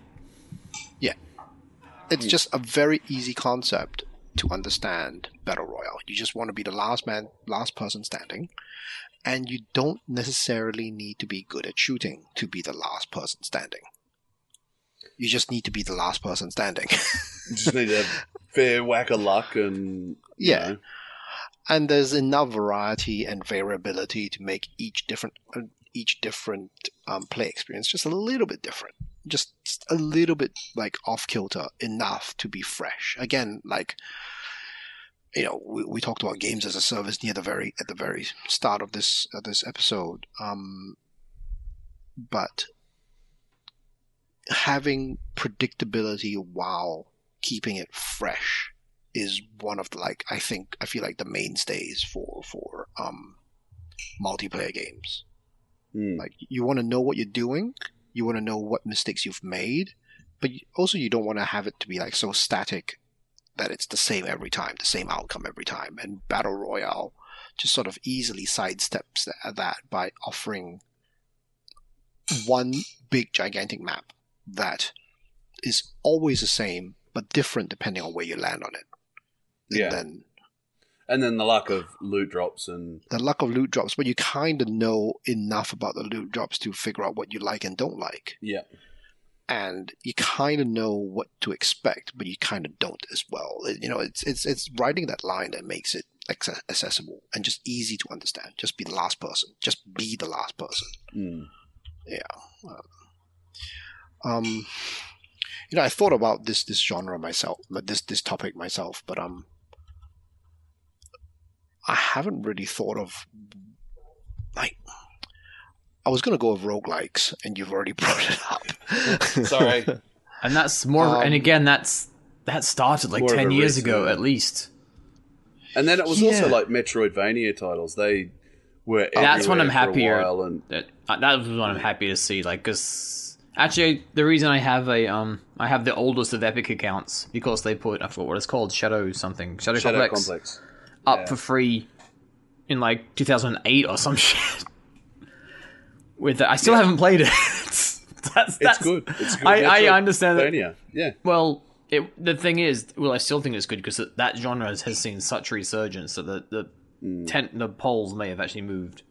It's just a very easy concept to understand battle royale. You just want to be the last man, last person standing, and you don't necessarily need to be good at shooting to be the last person standing. You just need to be the last person standing. You just need a fair whack of luck and Yeah. know, and there's enough variety and variability to make each different uh, each different um, play experience just a little bit different just a little bit like off kilter enough to be fresh again like you know we, we talked about games as a service near the very at the very start of this of this episode um but having predictability while keeping it fresh is one of the like I think I feel like the mainstays for for um multiplayer games. Mm, Like you want to know what you're doing, you want to know what mistakes you've made, but also you don't want to have it to be like so static that it's the same every time, the same outcome every time. And battle royale just sort of easily sidesteps that, by offering one big gigantic map that is always the same but different depending on where you land on it. And Yeah. then And then the lack of loot drops and the lack of loot drops, but you kind of know enough about the loot drops to figure out what you like and don't like. yeah, And you kind of know what to expect, but you kind of don't as well. You know, it's it's it's writing that line that makes it accessible and just easy to understand. Just be the last person. Just be the last person. Mm. Um, you know, I thought about this this genre myself, but this this topic myself, but um, I haven't really thought of like. I was gonna go with roguelikes, and you've already brought it up. sorry. And that's more. and Um, again, that's that started like ten years risk, ago at least. And then it was also like Metroidvania titles. They were That's when I'm everywhere happier. and That uh, that was what I'm happy to see. Like, cause actually, the reason I have a um, I have the oldest of Epic accounts because they put I forgot what it's called, Shadow something, Shadow, Shadow Complex, Complex. Up yeah. for free in like 2008 or some shit. With I still Yeah. haven't played it. that's, that's, It's good. It's good. I, I understand that. Yeah. Well, it, the thing is, well, I still think it's good because that genre has, has seen such resurgence that the the Hmm. tent the polls may have actually moved.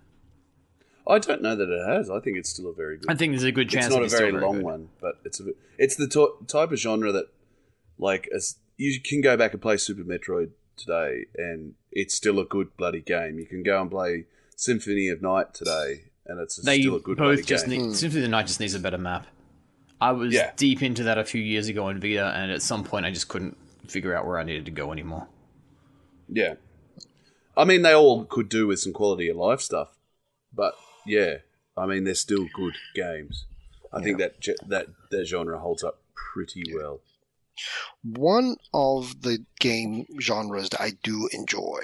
I don't know that it has. I think it's still a very good. I think there's a good chance it's not a it's very long good. one, but it's a, it's the type of genre that, like, as you can go back and play Super Metroid today, and it's still a good bloody game. You can go and play Symphony of Night today, and it's They still a good bloody both just game. need hmm. Symphony of Night just needs a better map. I was Yeah. deep into that a few years ago in Vita, and at some point I just couldn't figure out where I needed to go anymore. Yeah. I mean, they all could do with some quality of life stuff, but yeah, I mean, they're still good games. I think that that that genre holds up pretty well. One of the game genres that I do enjoy,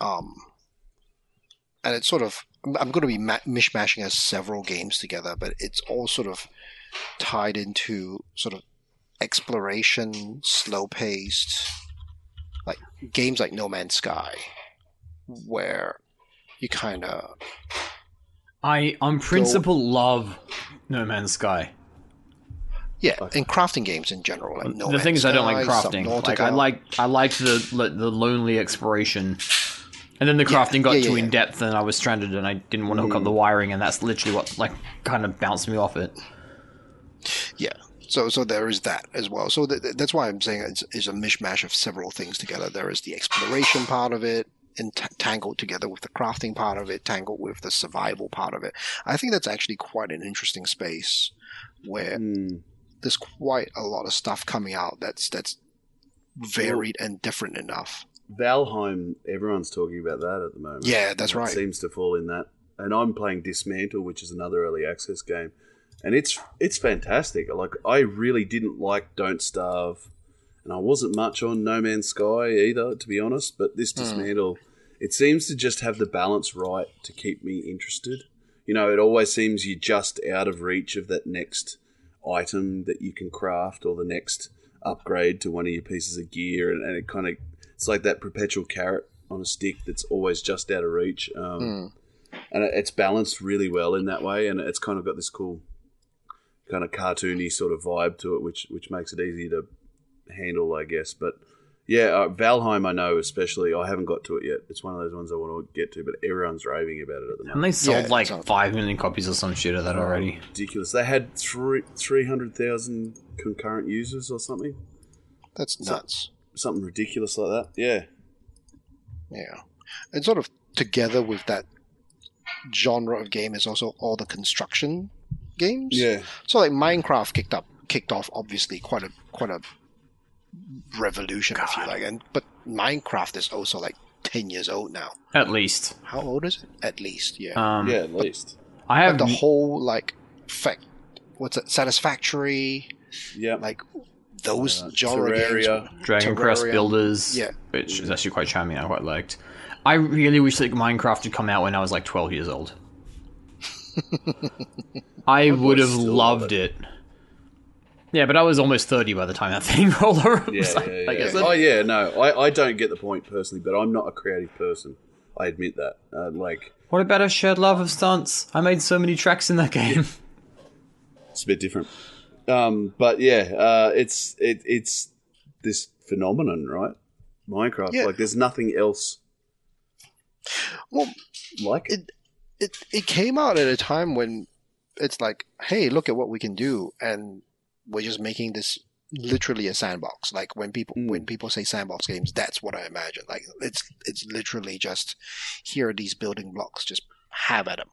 um, and it's sort of I'm- going to be ma- mishmashing as several games together, but it's all sort of tied into sort of exploration, slow paced, like games like No Man's Sky, where you kind of I, on principle, love No Man's Sky. Yeah, and crafting games in general. Like no the thing is, I don't like crafting. Like I like, I liked the the lonely exploration, and then the crafting got yeah, yeah, too yeah. in depth, and I was stranded, and I didn't want to hook up the wiring, and that's literally what like kind of bounced me off it. Yeah. So so there is that as well. So th- th- that's why I'm saying it's, it's a mishmash of several things together. There is the exploration part of it, and tangled together with the crafting part of it, tangled with the survival part of it. I think that's actually quite an interesting space where Mm. There's quite a lot of stuff coming out that's that's varied and different enough. Valheim, everyone's talking about that at the moment. Yeah, that's It right. seems to fall in that. And I'm playing Dysmantle, which is another early access game, and it's it's fantastic. Like I really didn't like Don't Starve, and I wasn't much on No Man's Sky either, to be honest. But this hmm. Dysmantle, it seems to just have the balance right to keep me interested. You know, it always seems you're just out of reach of that next item that you can craft or the next upgrade to one of your pieces of gear, and, and it kind of it's like that perpetual carrot on a stick that's always just out of reach. Um, And it- it's balanced really well in that way, and it's kind of got this cool, kind of cartoony sort of vibe to it, which which makes it easy to handle, I guess. But yeah, uh, Valheim, I know especially. I haven't got to it yet. It's one of those ones I want to get to, but everyone's raving about it at the moment. And they sold Yeah, like sounds- five million copies or some shit of that already. ridiculous. They had three three hundred thousand concurrent users or something, That's nuts. something ridiculous like that. Yeah, Yeah. And sort of together with that genre of game is also all the construction games. yeah, So like Minecraft kicked up kicked off obviously quite a quite a revolution if you like. And but Minecraft is also like ten years old now. At least. How old is it? At least, yeah. Um, yeah. At least, I have the whole like fact what's it, satisfactory, yeah. like those Uh, genre games. Terraria. Dragon Quest Builders, Yeah. which is actually quite charming. I quite liked. I really wish that Minecraft had come out when I was like 12 years old. I would have still love loved it. Yeah, but I was almost 30 by the time that thing rolled around. Yeah, So yeah, I yeah. guess Oh yeah, no, I, I don't get the point personally, but I'm not a creative person. I admit that. Uh, like What about a shared love of stunts? I made so many tracks in that game. it's a bit different. Um, but yeah, uh, it's it, it's this phenomenon, right? Minecraft. Yeah. Like, there's nothing else Well, like it. it it it came out at a time when it's like, hey, look at what we can do, and we're just making this literally a sandbox. Like when people Mm. when people say sandbox games, that's what I imagine. Like it's it's literally just here are these building blocks, just have at them.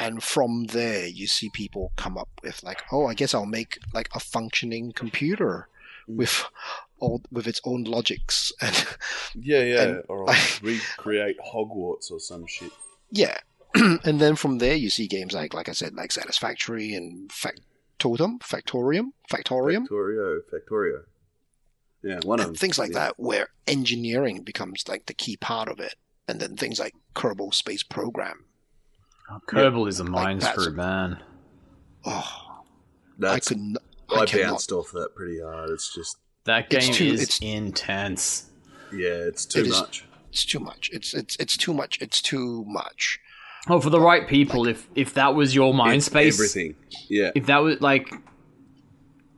And from there, you see people come up with like, oh, I guess I'll make like a functioning computer Mm. with all with its own logics and Yeah, yeah. and or I- recreate Hogwarts or some shit. Yeah. and then from there you see games like like I said, like Satisfactory and Factotum, Factorium, Factorium. Factorio, Factorio. Yeah, one of them. Things like yeah. that where engineering becomes like the key part of it. And then things like Kerbal Space Program. Oh, Kerbal is a mind that's- screw, man. Oh, That's, I could n- I, I cannot bounced off that pretty hard. It's just, That It's game too- is it's- intense. yeah, it's too It is- much. it's too much. It's it's it's too much. It's too much. Oh, for the right people, if if that was your mind It's space, everything. Yeah, if that was like,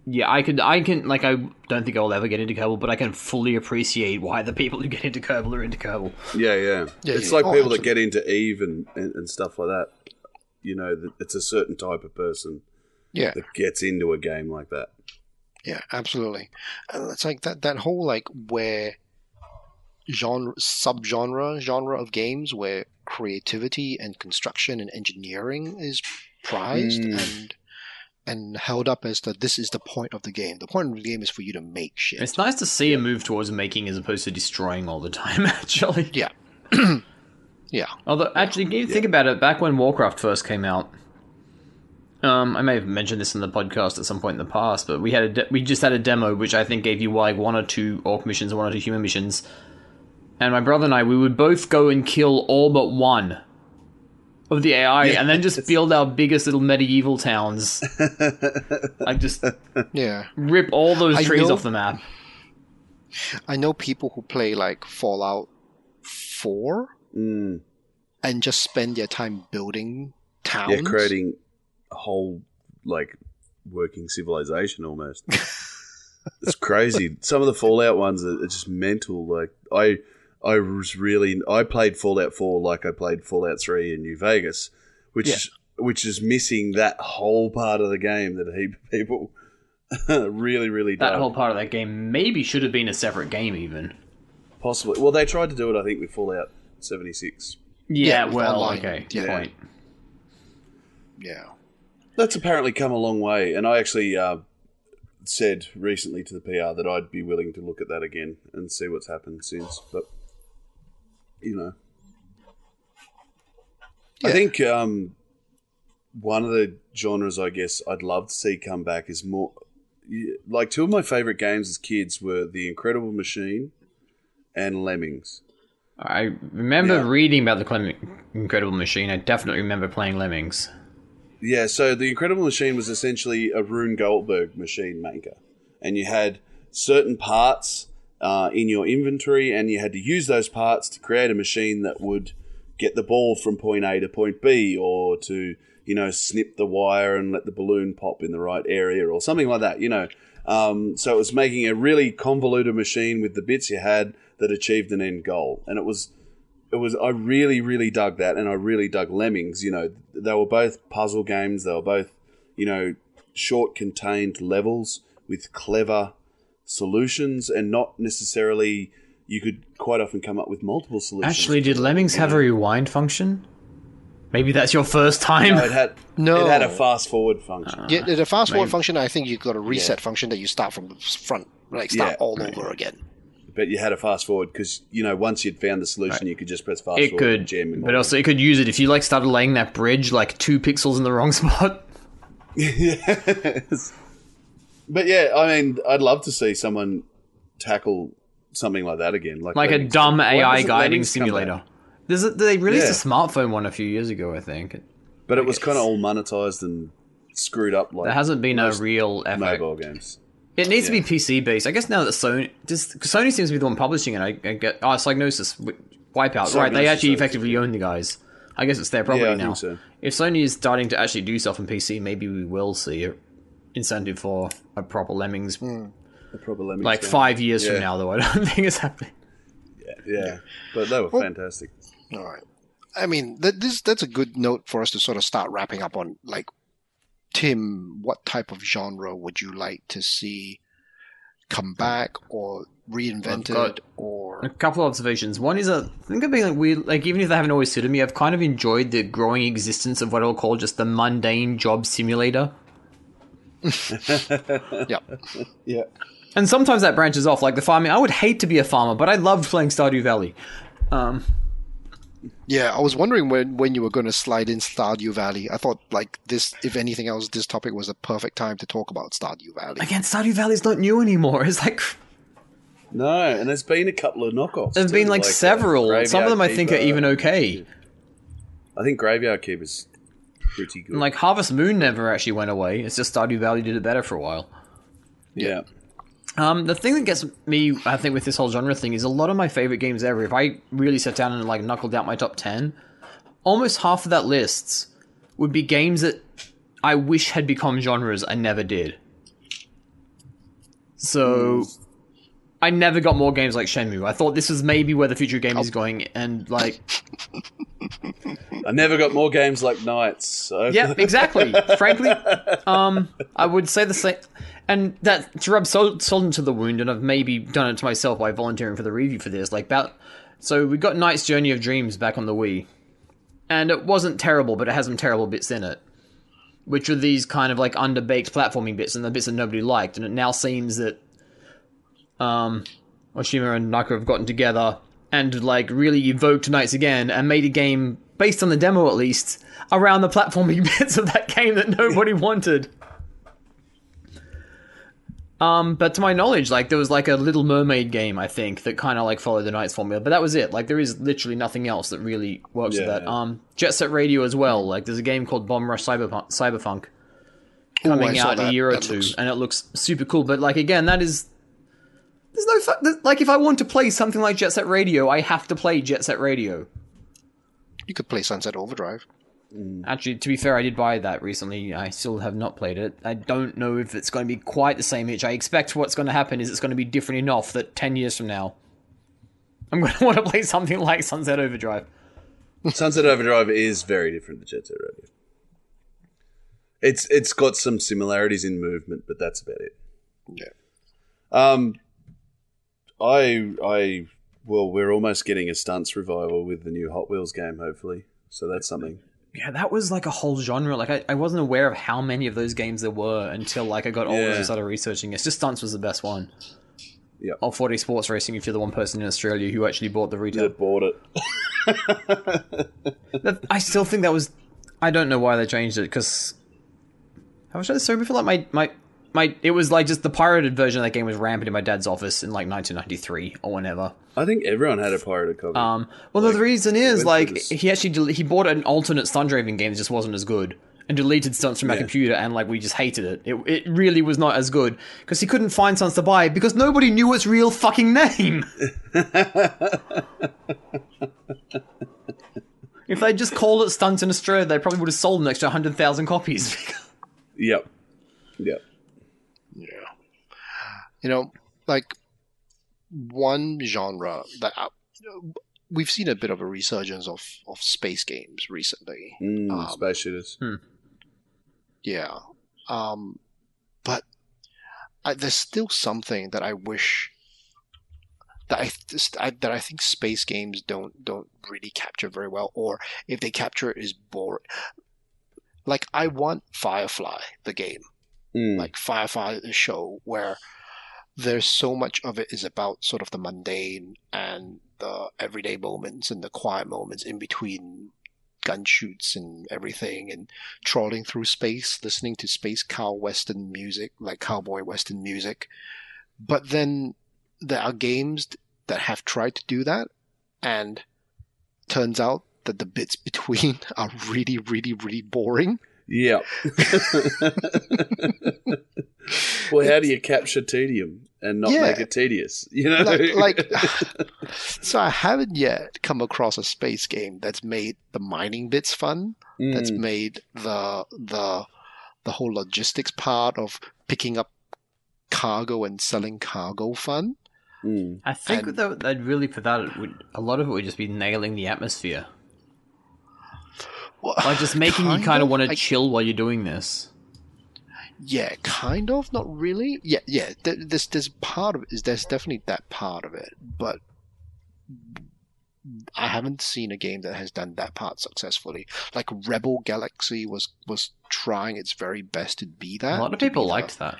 yeah, I could, I can, like, I don't think I'll ever get into Kerbal, but I can fully appreciate why the people who get into Kerbal are into Kerbal. yeah, yeah. Yeah, it's yeah. like Oh, people that get into Eve and, and, and stuff like that. You know, it's a certain type of person Yeah. that gets into a game like that. Yeah, absolutely. And it's like that that whole like where genre subgenre genre of games where creativity and construction and engineering is prized Mm. and and held up as that this is the point of the game. The point of the game is for you to make shit. It's nice to see a move towards making as opposed to destroying all the time. Actually, yeah. yeah. Although, actually, you think about it. Back when Warcraft first came out, um, I may have mentioned this in the podcast at some point in the past, but we had a de- we just had a demo which I think gave you like one or two orc missions, one or two human missions, and my brother and I we would both go and kill all but one of the AI, Yeah. and then just build our biggest little medieval towns. like just Yeah. rip all those I trees know- off the map. I know people who play like Fallout 4 Mm. and just spend their time building towns. Yeah, creating a whole like working civilization almost. it's crazy. Some of the Fallout ones are, are just mental. Like I, I was really I played Fallout Four like I played Fallout Three in New Vegas, which Yeah. which is missing that whole part of the game that a heap of people really really That dug. whole part of that game maybe should have been a separate game, even. Possibly. Well, they tried to do it. I think with Fallout seventy six. Yeah, Yeah, well, online. okay, Yeah. point. Yeah. That's apparently come a long way, and I actually uh, said recently to the PR that I'd be willing to look at that again and see what's happened since. But you know, I think um, one of the genres I guess I'd love to see come back is more like two of my favorite games as kids were The Incredible Machine and Lemmings. I remember Yeah. reading about the Clem- Incredible Machine. I definitely remember playing Lemmings. Yeah, so the Incredible Machine was essentially a Rube Goldberg machine maker, and you had certain parts uh, in your inventory, and you had to use those parts to create a machine that would get the ball from point A to point B, or to you know snip the wire and let the balloon pop in the right area, or something like that. You know, um, so it was making a really convoluted machine with the bits you had that achieved an end goal, and it was it was I really really dug that, and I really dug Lemmings. You know, they were both puzzle games. They were both you know short contained levels with clever solutions, and not necessarily you could quite often come up with multiple solutions. Actually, did Lemmings have a rewind function? Maybe that's your first time. No, it had No. it had a fast forward function. Yeah, the fast forward maybe- function, I think you've got a reset Yeah. function that you start from the front, like start Yeah, all right. over again. But you had a fast forward because you know once you'd found the solution, you could just press fast it forward. and could, jam in but also it could use it if you like started laying that bridge like two pixels in the wrong spot. yes. But yeah, I mean, I'd love to see someone tackle something like that again, like Like a dumb AI guiding Lemmings come back? simulator. There's a, they released Yeah. a smartphone one a few years ago, I think. But it was kind of all monetized and screwed up like There hasn't been a real effort. mobile games. It needs Yeah. to be PC based. I guess now that Sony, just 'cause Sony seems to be the one publishing it. I, I get oh, Psygnosis, Wipeout. Psychonauts right, they actually so effectively own the guys. I guess it's their property Yeah, now. so. If Sony is starting to actually do stuff on PC, maybe we will see a incentive for a proper Lemmings. Hmm. The proper Lemmings Like game. five years Yeah. from now, though, I don't think it's happening. Yeah, yeah. but they were fantastic. All right. I mean, that this that's a good note for us to sort of start wrapping up on. Like, Tim, what type of genre would you like to see come back or reinvented got- or A couple of observations. One is, a, I think I've been like weird. Like even if they haven't always suited me, I've kind of enjoyed the growing existence of what I'll call just the mundane job simulator. yeah? Yeah, And sometimes that branches off, like the farming. I would hate to be a farmer, but I loved playing Stardew Valley. Um, Yeah, I was wondering when when you were going to slide in Stardew Valley. I thought like this, if anything else, this topic was a perfect time to talk about Stardew Valley. again, Stardew Valley's not new anymore. It's like no, and there's been a couple of knockoffs. there's too, been like, uh, several. Some of them I Graveyard think are even okay. I think Graveyard Keeper's pretty good. And, like Harvest Moon never actually went away. It's just Stardew Valley did it better for a while. yeah, Um, the thing that gets me, I think, with this whole genre thing is a lot of my favorite games ever. If I really sat down and like knuckled out my top ten, almost half of that list would be games that I wish had become genres and never did. So, I never got more games like Shenmue. I thought this was maybe where the future game is going, and like, I never got more games like NiGHTS. So. yeah, exactly. Frankly, um, I would say the same. And that to rub salt, salt into the wound, and I've maybe done it to myself by volunteering for the review for this. Like, about, so we got NiGHTS Journey of Dreams back on the Wii, and it wasn't terrible, but it has some terrible bits in it, which are these kind of like underbaked platforming bits and the bits that nobody liked. And it now seems that, um, Oshima and Naka have gotten together and like really evoked NiGHTS again and made a game based on the demo at least around the platforming bits of that game that nobody wanted. Um, but to my knowledge, like there was like a Little Mermaid game, I think, that kind of like followed the NiGHTS formula. But that was it. Like there is literally nothing else that really works with Yeah. that. Um, Jet Set Radio as well. Like there's a game called Bomb Rush Cyberfunk, Cyberpunk Ooh, coming saw out in a that. year or That two, looks- and it looks super cool. But like again, that is there's no fu- there's- like if I want to play something like Jet Set Radio, I have to play Jet Set Radio. You could play Sunset Overdrive. Actually, to be fair, I did buy that recently. I still have not played it. I don't know if it's going to be quite the same itch. I expect what's going to happen is it's going to be different enough that 10 years from now, I'm going to want to play something like Sunset Overdrive. Sunset Overdrive is very different to Jet Set Radio. It's it's got some similarities in movement, but that's about it. Yeah. Um, I I well, we're almost getting a stunts revival with the new Hot Wheels game, hopefully. So that's something. Yeah, that was like a whole genre. Like, I, I wasn't aware of how many of those games there were until like I got older Yeah. and started researching. It's just Stunts was the best one. Yep. Or 4D Sports Racing if you're the one person in Australia who actually bought the retail. That bought it. That- I still think that was. I don't know why they changed it because. How much I so before like my my my it was like just the pirated version of that game was rampant in my dad's office in like 1993 or whenever. I think everyone had a pirated copy. Um, well, no, the reason is like he actually del- he bought an alternate stunt driving game that just wasn't as good and deleted stunts from my Yeah. computer and like we just hated it. It it really was not as good because he couldn't find stunts to buy because nobody knew its real fucking name. if they just called it stunts in Australia, they probably would have sold an extra hundred thousand copies. yep. Yep. Yeah. You know, like one genre that I, we've seen a bit of a resurgence of, of space games recently. Mm, Um, space shooters. Yeah. Um, but I, there's still something that I wish that I, just, I that I think space games don't don't really capture very well, or if they capture it is boring. Like I want Firefly, the game, Mm. like Firefly the show, where there's so much of it is about sort of the mundane and the everyday moments and the quiet moments in between gun shoots and everything and trawling through space, listening to space cow western music, like cowboy western music. But then there are games that have tried to do that and turns out that the bits between are really, really, really boring. Yep. well, how do you capture tedium? and not Yeah. make it tedious. You know, like, like so I haven't yet come across a space game that's made the mining bits fun. That's Mm, made the the the whole logistics part of picking up cargo and selling cargo fun. mm. I think And- though that really for that it would a lot of it would just be nailing the atmosphere, Well, like just making you kind kind of of, want to like- chill while you're doing this. Yeah, kind of, not really. Yeah, yeah. There, there's there's part of it. Is there's definitely that part of it, but I haven't seen a game that has done that part successfully. Like Rebel Galaxy was was trying its very best to be that. a lot of people liked that.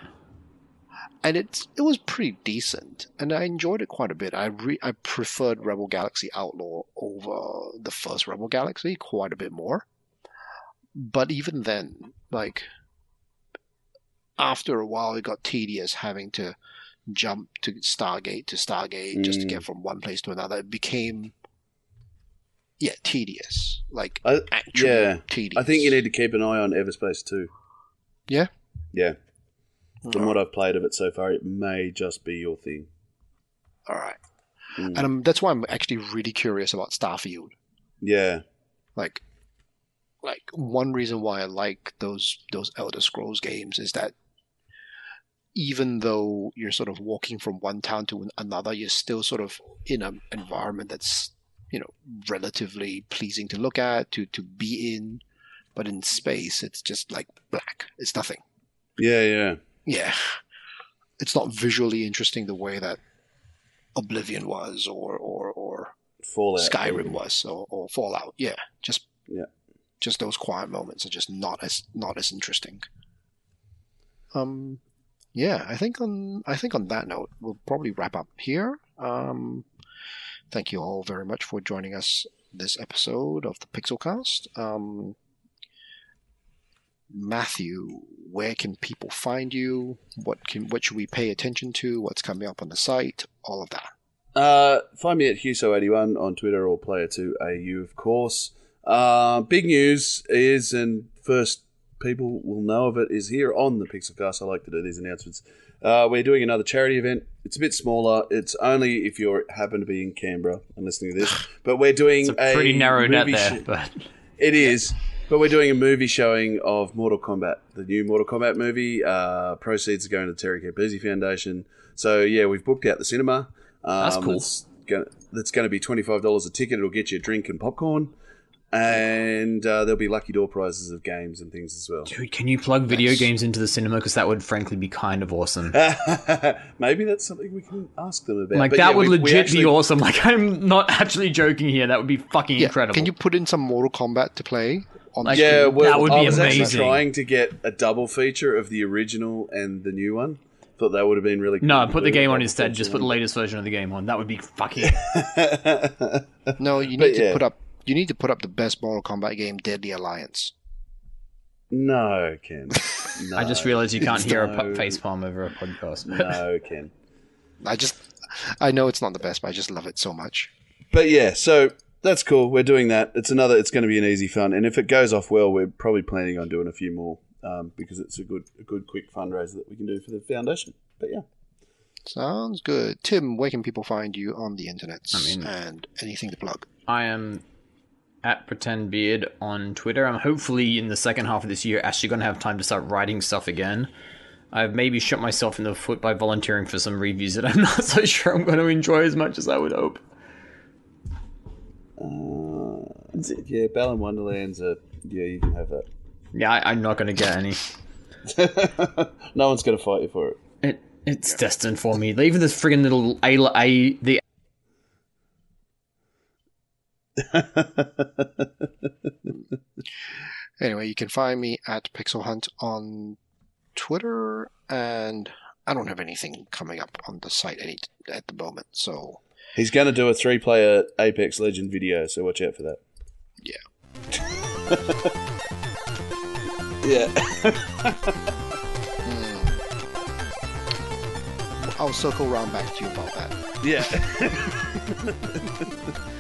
and it's it was pretty decent, and I enjoyed it quite a bit. I re- I preferred Rebel Galaxy Outlaw over the first Rebel Galaxy quite a bit more. But even then, like after a while, it got tedious having to jump to Stargate to Stargate just to Mm. get from one place to another. It became yeah tedious, like I, actually yeah, tedious. I think you need to keep an eye on Everspace 2. Yeah? yeah. From what I've played of it so far, it may just be your thing. All right, Mm. and um, that's why I'm actually really curious about Starfield. Yeah, like like one reason why I like those those Elder Scrolls games is that even though you're sort of walking from one town to another, you're still sort of in an environment that's you know relatively pleasing to look at to to be in. But in space, it's just like black. It's nothing. yeah, yeah. Yeah, it's not visually interesting the way that Oblivion was, or or or Fallout. Skyrim was or, or Fallout. Yeah, just Yeah. just those quiet moments are just not as not as interesting. Um, yeah, I think on I think on that note, we'll probably wrap up here. Um, thank you all very much for joining us this episode of the Pixelcast. Um, Matthew, where can people find you? What can what should we pay attention to? What's coming up on the site? All of that. Uh, find me at Hewso81 on Twitter or Player2AU, of course. Uh, big news is, and first people will know of it, is here on the Pixelcast. I like to do these announcements. Uh, we're doing another charity event. It's a bit smaller. It's only if you happen to be in Canberra and listening to this. But we're doing It's a pretty narrow net there, sh- but It is. But we're doing a movie showing of Mortal Kombat, the new Mortal Kombat movie. Uh, proceeds are going to the Terry Capuzzi Foundation. So yeah, we've booked out the cinema. Um, That's cool. That's going to be twenty five dollars a ticket. It'll get you a drink and popcorn, and uh, there'll be lucky door prizes of games and things as well. dude, can you plug video Nice. games into the cinema? Because that would frankly be kind of awesome. Maybe that's something we can ask them about. Like But that yeah, would we- we legit actually- be awesome. Like I'm not actually joking here. That would be fucking Yeah, incredible. Can you put in some Mortal Kombat to play on Like, Yeah, screen? well, That would I was amazing. actually trying to get a double feature of the original and the new one. Thought that would have been really cool. no, put the game on instead. Just put the latest version of the game on. That would be fucking. No, you But need to yeah. put up. You need to put up the best Mortal Kombat game, Deadly Alliance. no, Ken. No. I just realized you can't hear a No. pu- face palm over a podcast. No, Ken. I just, I know it's not the best, but I just love it so much. But yeah, so that's cool. We're doing that. It's another. It's going to be an easy fun, and if it goes off well, we're probably planning on doing a few more um, because it's a good, a good, quick fundraiser that we can do for the foundation. But yeah, Sounds good. Tim, where can people find you on the internet? I mean- and anything to plug? I am at pretend beard on Twitter. I'm hopefully in the second half of this year actually going to have time to start writing stuff again. I've maybe shot myself in the foot by volunteering for some reviews that I'm not so sure I'm going to enjoy as much as I would hope. uh, yeah, Balan Wonderworld's a yeah. You can have that. Yeah, I, I'm not going to get any. no one's going to fight you for it. It it's destined for me. Even this friggin' little a, a the Anyway, you can find me at Pixel Hunt on Twitter, and I don't have anything coming up on the site any at the moment. So He's going to do a three-player Apex Legend video, so watch out for that. Yeah. yeah. Hmm. I'll circle round back to you about that. Yeah.